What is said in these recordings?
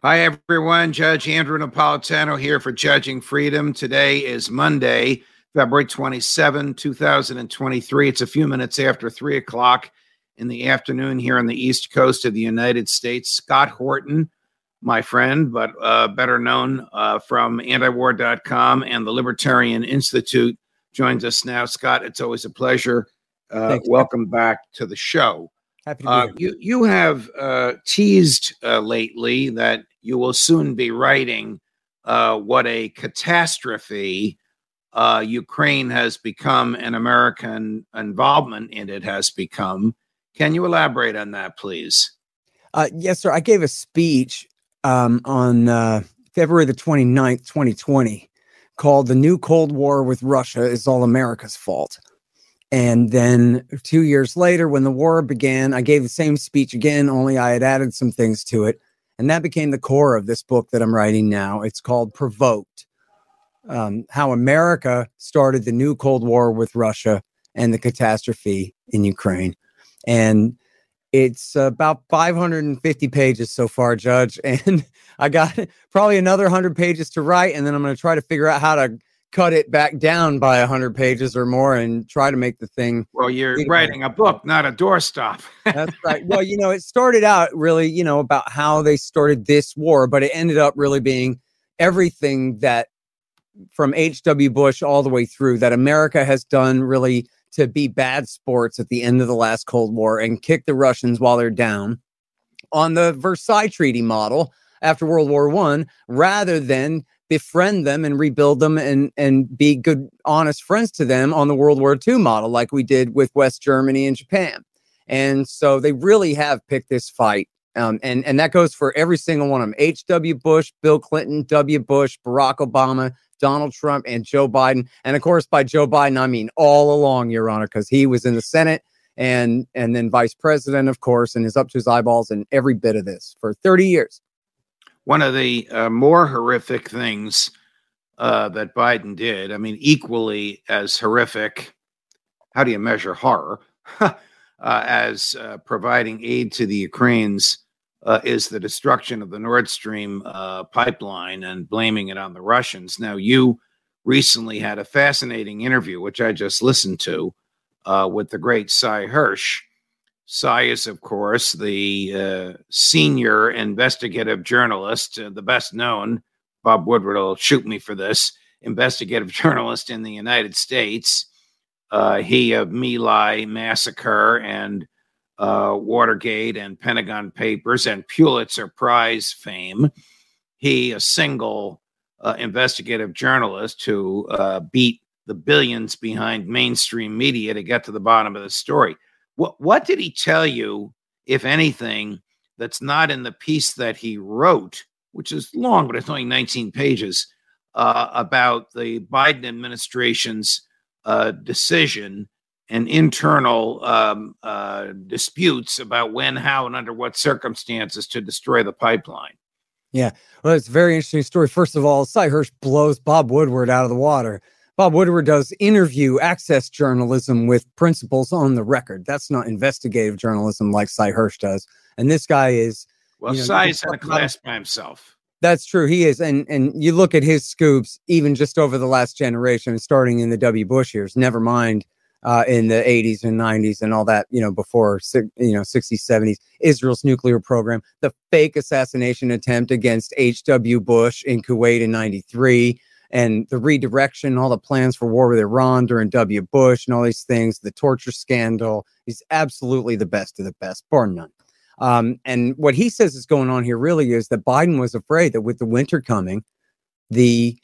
Hi, everyone. Judge Andrew Napolitano here for Judging Freedom. Today is Monday, February 27, 2023. It's a few minutes after 3 o'clock in the afternoon here on the East Coast of the United States. Scott Horton, my friend, but uh, better known uh, from antiwar.com and the Libertarian Institute, joins us now. Scott, it's always a pleasure. Uh, welcome back to the show. Happy to uh. You, you have uh, teased uh, lately that you will soon be writing what a catastrophe Ukraine has become and American involvement in it has become. Can you elaborate on that, please? Uh, yes, sir. I gave a speech um, on uh, February the 29th, 2020, called The New Cold War with Russia is All America's Fault. And then two years later, when the war began, I gave the same speech again, only I had added some things to it. And that became the core of this book that I'm writing now. It's called Provoked um, How America Started the New Cold War with Russia and the Catastrophe in Ukraine and it's about 550 pages so far, Judge. And I got probably another 100 pages to write, and then I'm going to try to figure out how to cut it back down by 100 pages or more and try to make the thing. Well, you're writing a book, not a doorstop. That's right. Well, you know, it started out really, you know, about how they started this war, but it ended up really being everything that from H.W. Bush all the way through that America has done really to be bad sports at the end of the last Cold War and kick the Russians while they're down on the Versailles Treaty model after World War One, rather than befriend them and rebuild them and and be good, honest friends to them on the World War II model, like we did with West Germany and Japan. And so they really have picked this fight. Um, and, and that goes for every single one of them. H.W. Bush, Bill Clinton, W. Bush, Barack Obama, Donald Trump and Joe Biden. And of course, by Joe Biden, I mean all along, Your Honor, because he was in the Senate and and then vice president, of course, and is up to his eyeballs in every bit of this for 30 years. One of the uh, more horrific things uh, that Biden did, I mean, equally as horrific, how do you measure horror, uh, as uh, providing aid to the Ukrainians uh, is the destruction of the Nord Stream uh, pipeline and blaming it on the Russians. Now, you recently had a fascinating interview, which I just listened to, with the great Sy Hersh. Sy is, of course, the uh, senior investigative journalist, uh, the best known. Bob Woodward will shoot me for this. Investigative journalist in the United States. Uh, he of My Lai massacre and uh, Watergate and Pentagon Papers and Pulitzer Prize fame. He, a single uh, investigative journalist who uh, beat the billions behind mainstream media to get to the bottom of the story. What, what did he tell you, if anything, that's not in the piece that he wrote, which is long, but it's only 19 pages, uh, about the Biden administration's uh, decision and internal um, uh, disputes about when, how, and under what circumstances to destroy the pipeline. Yeah, well, it's a very interesting story. First of all, Sy Hersh blows Bob Woodward out of the water. Bob Woodward does interview access journalism with principles on the record. That's not investigative journalism like Sy Hersh does. And this guy is well, you know, Sy's in a class by himself. That's true. He is. And and you look at his scoops, even just over the last generation, starting in the W. Bush years, never mind uh, in the 80s and 90s and all that, you know, before, you know, 60s, 70s, Israel's nuclear program, the fake assassination attempt against H.W. Bush in Kuwait in 93, and the redirection, all the plans for war with Iran during W. Bush and all these things, the torture scandal. He's absolutely the best of the best, bar none. Um, and what he says is going on here really is that Biden was afraid that with the winter coming, the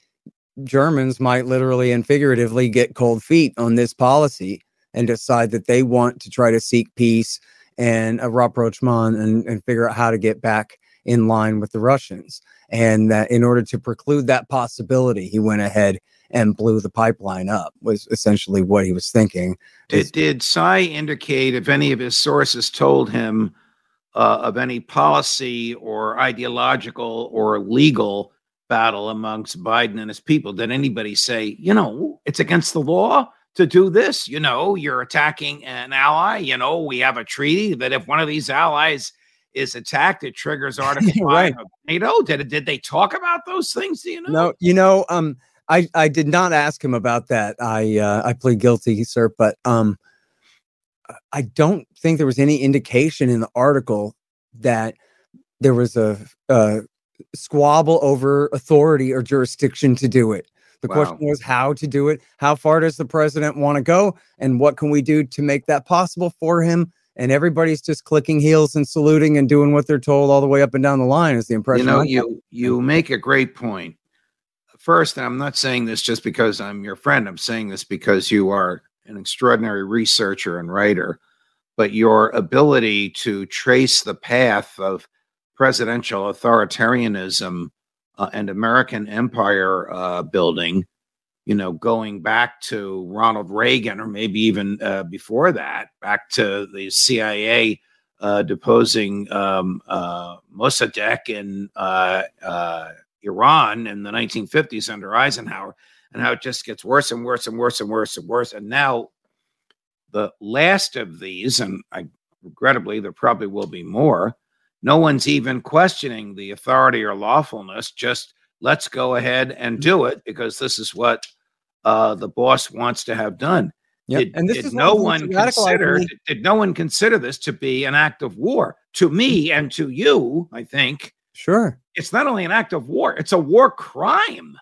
Germans might literally and figuratively get cold feet on this policy and decide that they want to try to seek peace and a rapprochement and, and figure out how to get back in line with the Russians. And that in order to preclude that possibility, he went ahead and blew the pipeline up, was essentially what he was thinking. Did, did Sy indicate if any of his sources told him uh, of any policy or ideological or legal battle amongst Biden and his people? Did anybody say, you know, it's against the law to do this? You know, you're attacking an ally. You know, we have a treaty that if one of these allies is attacked, it triggers Article right. 5 of NATO. Did, did they talk about those things? Do you know? No, you know, um, I, I did not ask him about that. I uh, I plead guilty, sir, but um, I don't think there was any indication in the article that there was a, a squabble over authority or jurisdiction to do it. The wow. question was how to do it. How far does the president want to go? And what can we do to make that possible for him? And everybody's just clicking heels and saluting and doing what they're told all the way up and down the line is the impression. You know, you you make a great point. First, I'm not saying this just because I'm your friend. I'm saying this because you are an extraordinary researcher and writer, but your ability to trace the path of presidential authoritarianism uh, and American empire uh, building, you know, going back to Ronald Reagan or maybe even uh, before that, back to the CIA uh, deposing um, uh, Mossadegh in uh, Iran in the 1950s under Eisenhower, and how it just gets worse and worse and worse and worse and worse. And now the last of these, and I regrettably there probably will be more, no one's even questioning the authority or lawfulness. Just let's go ahead and do it because this is what uh, the boss wants to have done. Yep. Did, and this did is no one consider did, did no one consider this to be an act of war? To me and to you, I think. Sure. It's not only an act of war, it's a war crime.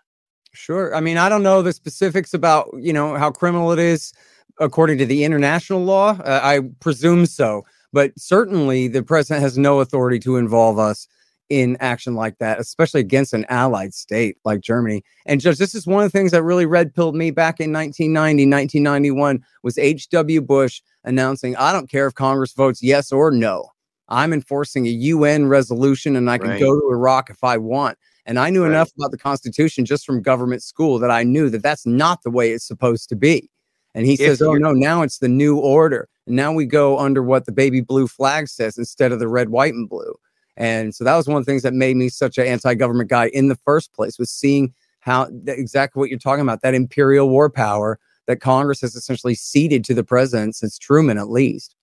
Sure. I mean, I don't know the specifics about, you know, how criminal it is according to the international law. Uh, I presume so. But certainly, the president has no authority to involve us in action like that, especially against an allied state like Germany. And just this is one of the things that really red pilled me back in 1990, 1991 was H.W. Bush announcing, I don't care if Congress votes yes or no. I'm enforcing a UN resolution and I can right. go to Iraq if I want. And I knew right. enough about the Constitution just from government school that I knew that that's not the way it's supposed to be. And he if says, "Oh no, now it's the new order." And now we go under what the baby blue flag says instead of the red, white, and blue. And so that was one of the things that made me such an anti-government guy in the first place was seeing how exactly what you're talking about that imperial war power that Congress has essentially ceded to the president since Truman, at least.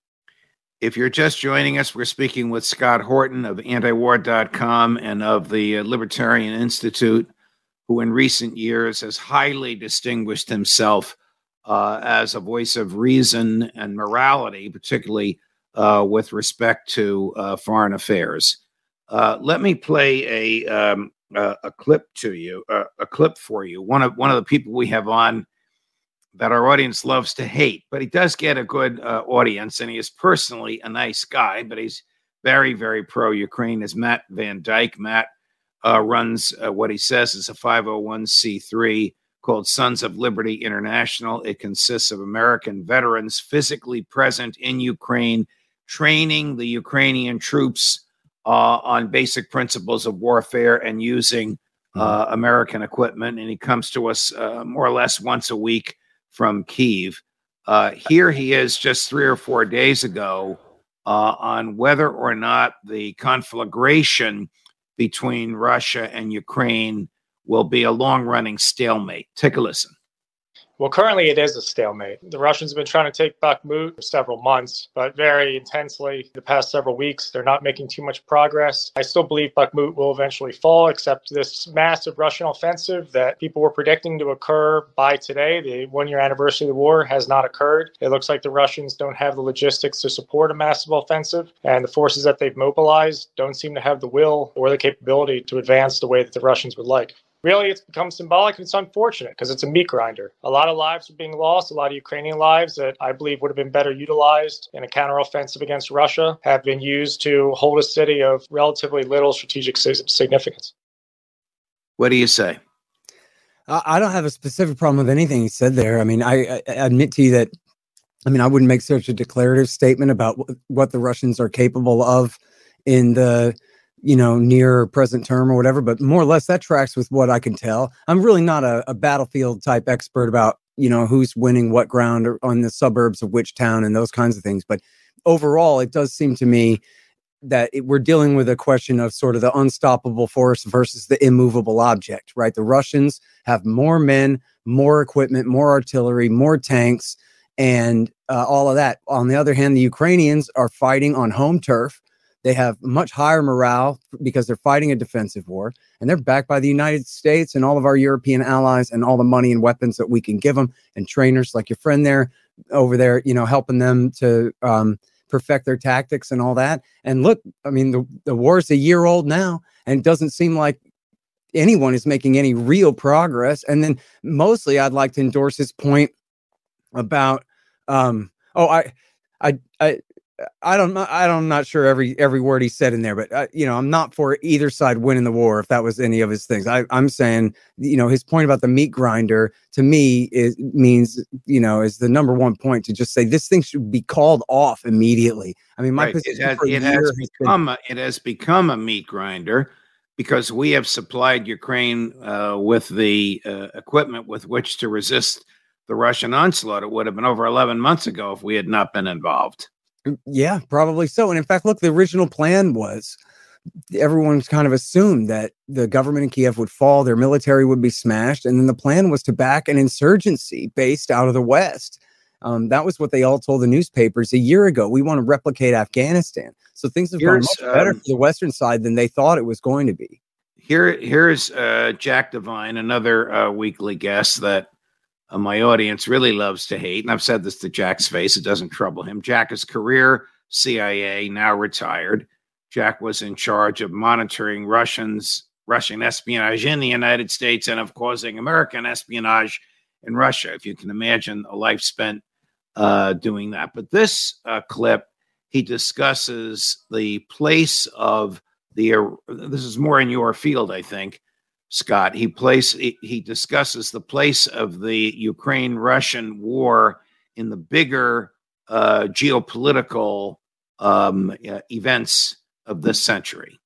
If you're just joining us, we're speaking with Scott Horton of antiwar.com and of the Libertarian Institute, who in recent years has highly distinguished himself uh, as a voice of reason and morality, particularly uh, with respect to uh, foreign affairs. Uh, let me play a um, a, clip to you, a clip for you. One of one of the people we have on that our audience loves to hate, but he does get a good uh, audience, and he is personally a nice guy, but he's very very pro Ukraine. Is Matt Van Dyke? Matt uh, runs what he says is a 501c3 called Sons of Liberty International. It consists of American veterans physically present in Ukraine, training the Ukrainian troops uh, on basic principles of warfare and using uh, mm-hmm. American equipment. And he comes to us uh, more or less once a week from Kiev. Uh, here he is just three or four days ago uh, on whether or not the conflagration between Russia and Ukraine will be a long running stalemate. Take a listen. Well, currently it is a stalemate. The Russians have been trying to take Bakhmut for several months, but very intensely the past several weeks. They're not making too much progress. I still believe Bakhmut will eventually fall, except this massive Russian offensive that people were predicting to occur by today, the one year anniversary of the war, has not occurred. It looks like the Russians don't have the logistics to support a massive offensive, and the forces that they've mobilized don't seem to have the will or the capability to advance the way that the Russians would like really it's become symbolic and it's unfortunate because it's a meat grinder. A lot of lives are being lost, a lot of Ukrainian lives that I believe would have been better utilized in a counteroffensive against Russia have been used to hold a city of relatively little strategic significance. What do you say? I don't have a specific problem with anything he said there. I mean, I, I admit to you that I mean, I wouldn't make such a declarative statement about what the Russians are capable of in the you know near present term or whatever, but more or less that tracks with what I can tell. I'm really not a, a battlefield type expert about you know who's winning what ground on the suburbs of which town and those kinds of things, but overall, it does seem to me that it, we're dealing with a question of sort of the unstoppable force versus the immovable object, right? The Russians have more men, more equipment, more artillery, more tanks, and uh, all of that. On the other hand, the Ukrainians are fighting on home turf. They have much higher morale because they're fighting a defensive war, and they're backed by the United States and all of our European allies and all the money and weapons that we can give them, and trainers like your friend there over there, you know, helping them to um, perfect their tactics and all that. And look, I mean, the, the war is a year old now, and it doesn't seem like anyone is making any real progress. And then mostly, I'd like to endorse his point about um, oh, I, I, I, I don't know. I don't, I'm not sure every every word he said in there, but uh, you know, I'm not for either side winning the war. If that was any of his things, I, I'm saying, you know, his point about the meat grinder to me is means, you know, is the number one point to just say this thing should be called off immediately. I mean, my Right. position It has, it has has been- become a, it has become a meat grinder because we have supplied Ukraine uh, with the uh, equipment with which to resist the Russian onslaught. It would have been over 11 months ago if we had not been involved. Yeah, probably so. And in fact, look, the original plan was everyone's kind of assumed that the government in Kiev would fall, their military would be smashed, and then the plan was to back an insurgency based out of the West. Um, that was what they all told the newspapers a year ago. We want to replicate Afghanistan. So things have gone much better um, for the Western side than they thought it was going to be. Here, here's uh, Jack Devine, another uh, weekly guest that uh, my audience really loves to hate. And I've said this to Jack's face; it doesn't trouble him. Jack is career CIA, now retired. Jack was in charge of monitoring Russians, Russian espionage in the United States, and of causing American espionage in Russia. If you can imagine a life spent uh, doing that. But this uh, clip, he discusses the place of the. this is more in your field, I think, Scott. He place he, discusses the place of the Ukraine-Russian war in the bigger uh, geopolitical um, uh, events of this century.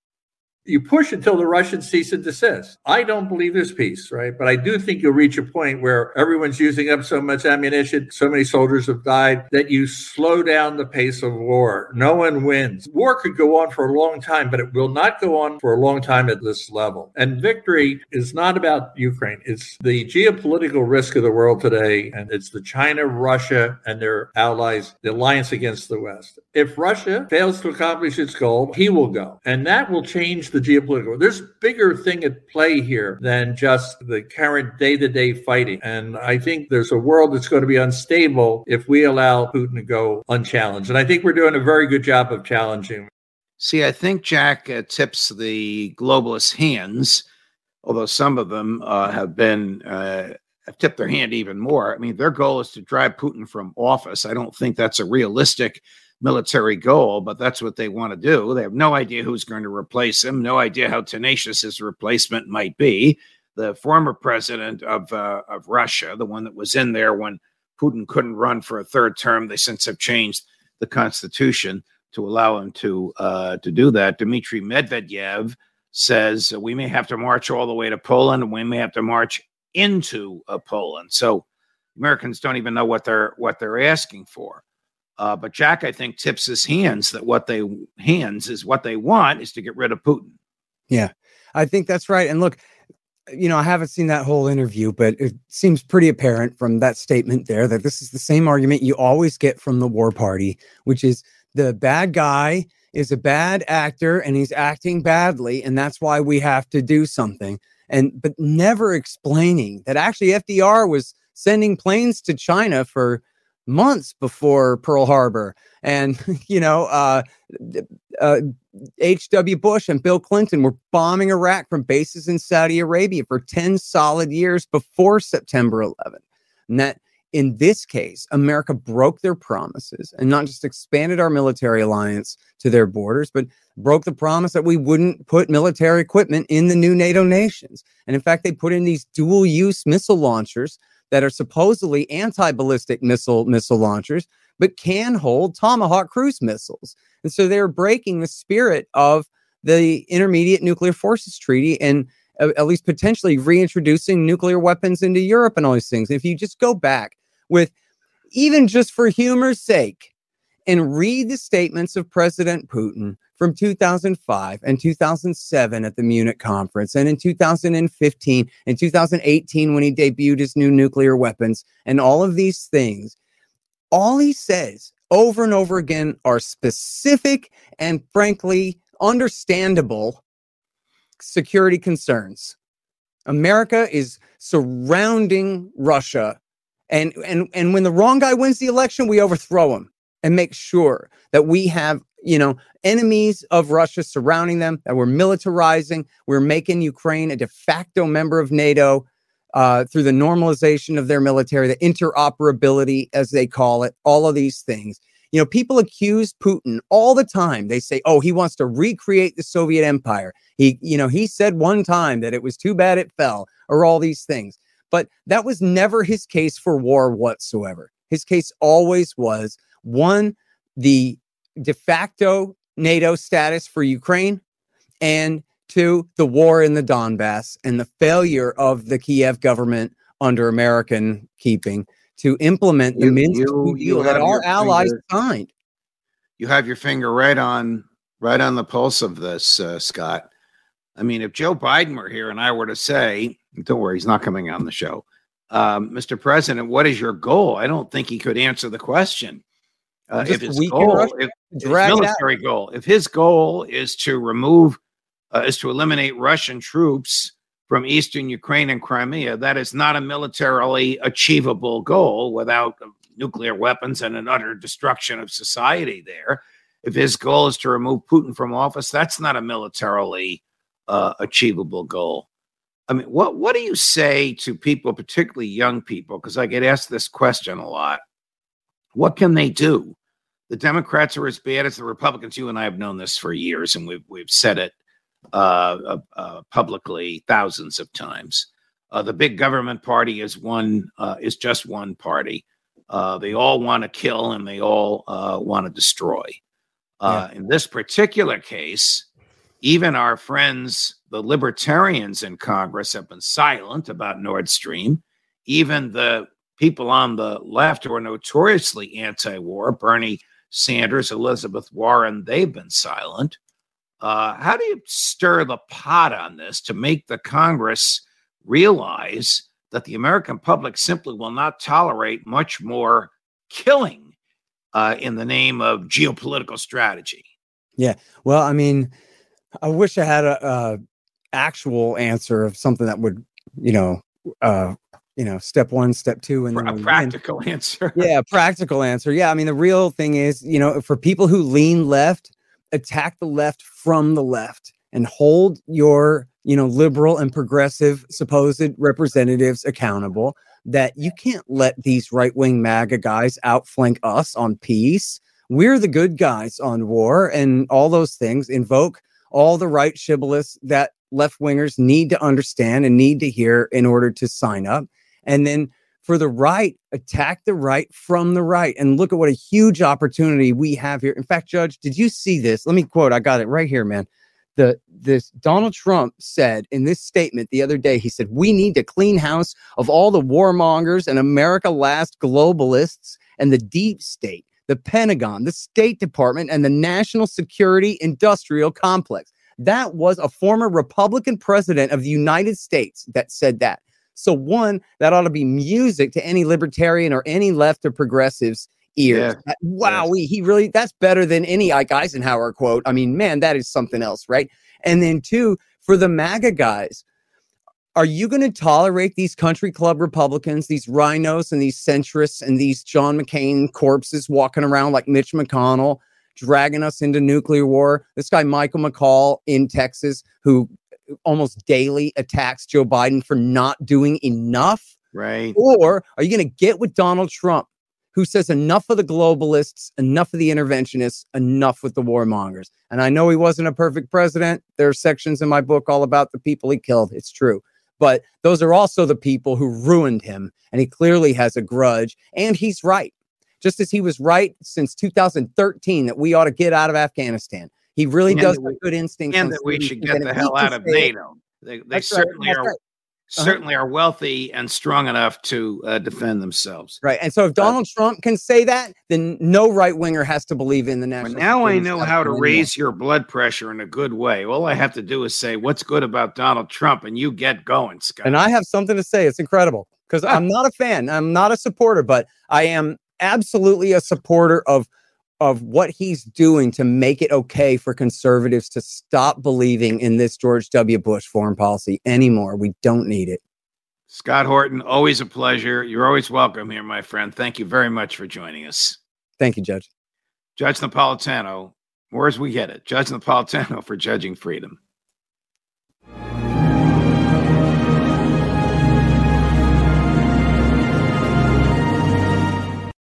You push until the Russians cease and desist. I don't believe there's peace, right? But I do think you'll reach a point where everyone's using up so much ammunition, so many soldiers have died, that you slow down the pace of war. No one wins. War could go on for a long time, but it will not go on for a long time at this level. And victory is not about Ukraine. It's the geopolitical risk of the world today, and it's the China, Russia, and their allies, the alliance against the West. If Russia fails to accomplish its goal, he will go. And that will change the geopolitical. There's bigger thing at play here than just the current day-to-day fighting. And I think there's a world that's going to be unstable if we allow Putin to go unchallenged. And I think we're doing a very good job of challenging. See, I think Jack uh, tips the globalists' hands, although some of them uh, have been uh, have tipped their hand even more. I mean, their goal is to drive Putin from office. I don't think that's a realistic military goal, but that's what they want to do. They have no idea who's going to replace him, no idea how tenacious his replacement might be. The former president of uh, of Russia, the one that was in there when Putin couldn't run for a third term, they since have changed the constitution to allow him to uh, to do that. Dmitry Medvedev says we may have to march all the way to Poland, and we may have to march into uh, Poland. So Americans don't even know what they're what they're asking for. Uh, but Jack, I think, tips his hands that what they hands is what they want is to get rid of Putin. Yeah, I think that's right. And look, you know, I haven't seen that whole interview, but it seems pretty apparent from that statement there that this is the same argument you always get from the war party, which is the bad guy is a bad actor and he's acting badly, and that's why we have to do something. And but never explaining that actually FDR was sending planes to China for months before Pearl Harbor. And, you know, uh, uh, H.W. Bush and Bill Clinton were bombing Iraq from bases in Saudi Arabia for 10 solid years before September 11th. And that in this case, America broke their promises and not just expanded our military alliance to their borders, but broke the promise that we wouldn't put military equipment in the new NATO nations. And in fact, they put in these dual use missile launchers that are supposedly anti-ballistic missile missile launchers, but can hold Tomahawk cruise missiles. And so they're breaking the spirit of the Intermediate Nuclear Forces Treaty and uh, at least potentially reintroducing nuclear weapons into Europe and all these things. If you just go back with even just for humor's sake and read the statements of President Putin from 2005 and 2007 at the Munich conference, and in 2015 and 2018 when he debuted his new nuclear weapons, and all of these things, all he says over and over again are specific and frankly understandable security concerns. America is surrounding Russia. And, and, and when the wrong guy wins the election, we overthrow him and make sure that we have, you know, enemies of Russia surrounding them, that we're militarizing, we're making Ukraine a de facto member of NATO uh, through the normalization of their military, the interoperability, as they call it, all of these things. You know, people accuse Putin all the time. They say, oh, he wants to recreate the Soviet empire. He, you know, he said one time that it was too bad it fell, or all these things. But that was never his case for war whatsoever. His case always was one, the de facto NATO status for Ukraine, and to the war in the Donbass and the failure of the Kiev government under American keeping to implement the You- Minsk you- deal that all allies finger- signed. You have your finger right on right on the pulse of this, uh, Scott. I mean, if Joe Biden were here and I were to say, "Don't worry, he's not coming on the show," um, Mr. President, what is your goal? I don't think he could answer the question. Uh, if his goal, if, his Drag it out. military goal. If his goal is to remove, uh, is to eliminate Russian troops from eastern Ukraine and Crimea, that is not a militarily achievable goal without nuclear weapons and an utter destruction of society there. If his goal is to remove Putin from office, that's not a militarily uh, achievable goal. I mean, what what do you say to people, particularly young people? Because I get asked this question a lot. What can they do? The Democrats are as bad as the Republicans. You and I have known this for years, and we've we've said it uh, uh, uh, publicly thousands of times. Uh, the big government party is one uh, is just one party. Uh, they all want to kill and they all uh, want to destroy. Uh, In this particular case, even our friends, the libertarians in Congress, have been silent about Nord Stream. Even the people on the left who are notoriously anti war, Bernie Sanders, Elizabeth Warren, they've been silent. Uh, how do you stir the pot on this to make the Congress realize that the American public simply will not tolerate much more killing uh, in the name of geopolitical strategy? Yeah. Well, I mean, I wish I had a, a actual answer of something that would, you know, uh, you know, step one, step two, and then a we win. practical answer. yeah, practical answer. Yeah, I mean, the real thing is, you know, for people who lean left, attack the left from the left and hold your, you know, liberal and progressive supposed representatives accountable. That you can't let these right wing MAGA guys outflank us on peace. We're the good guys on war and all those things. Invoke all the right shibboleths that left wingers need to understand and need to hear in order to sign up. And then for the right, attack the right from the right. And look at what a huge opportunity we have here. In fact, Judge, did you see this? Let me quote. I got it right here, man. The this Donald Trump said in this statement the other day, he said, We need to clean house of all the warmongers and America last globalists and the deep state, the Pentagon, the State Department, and the national security industrial complex. That was a former Republican president of the United States that said that. So, one, that ought to be music to any libertarian or any left or progressives ears. Yeah. Wow, he really, that's better than any Ike Eisenhower quote. I mean, man, that is something else, right? And then, two, for the MAGA guys, are you going to tolerate these country club Republicans, these RINOs and these centrists and these John McCain corpses walking around like Mitch McConnell, dragging us into nuclear war? This guy, Michael McCaul in Texas, who almost daily attacks Joe Biden for not doing enough? Right. Or are you going to get with Donald Trump, who says enough of the globalists, enough of the interventionists, enough with the warmongers? And I know he wasn't a perfect president. There are sections in my book all about the people he killed. It's true. but those are also the people who ruined him. And he clearly has a grudge. And he's right. Just as he was right since 2013 that we ought to get out of Afghanistan. He really And does have good instincts. and that we should get the hell out of NATO. They, they That's right, certainly are right. Uh-huh. certainly are wealthy and strong enough to uh, defend themselves. Right. And so if Donald Trump can say that, then no right winger has to believe in the national. now I know how to raise your blood pressure in a good way. All I have to do is say what's good about Donald Trump, and you get going, Scott. And I have something to say. It's incredible because I'm not a fan. I'm not a supporter, but I am absolutely a supporter of of what he's doing to make it okay for conservatives to stop believing in this George W. Bush foreign policy anymore. We don't need it. Scott Horton, always a pleasure. You're always welcome here, my friend. Thank you very much for joining us. Thank you, Judge. Judge Napolitano, as we get it. Judge Napolitano for Judging Freedom.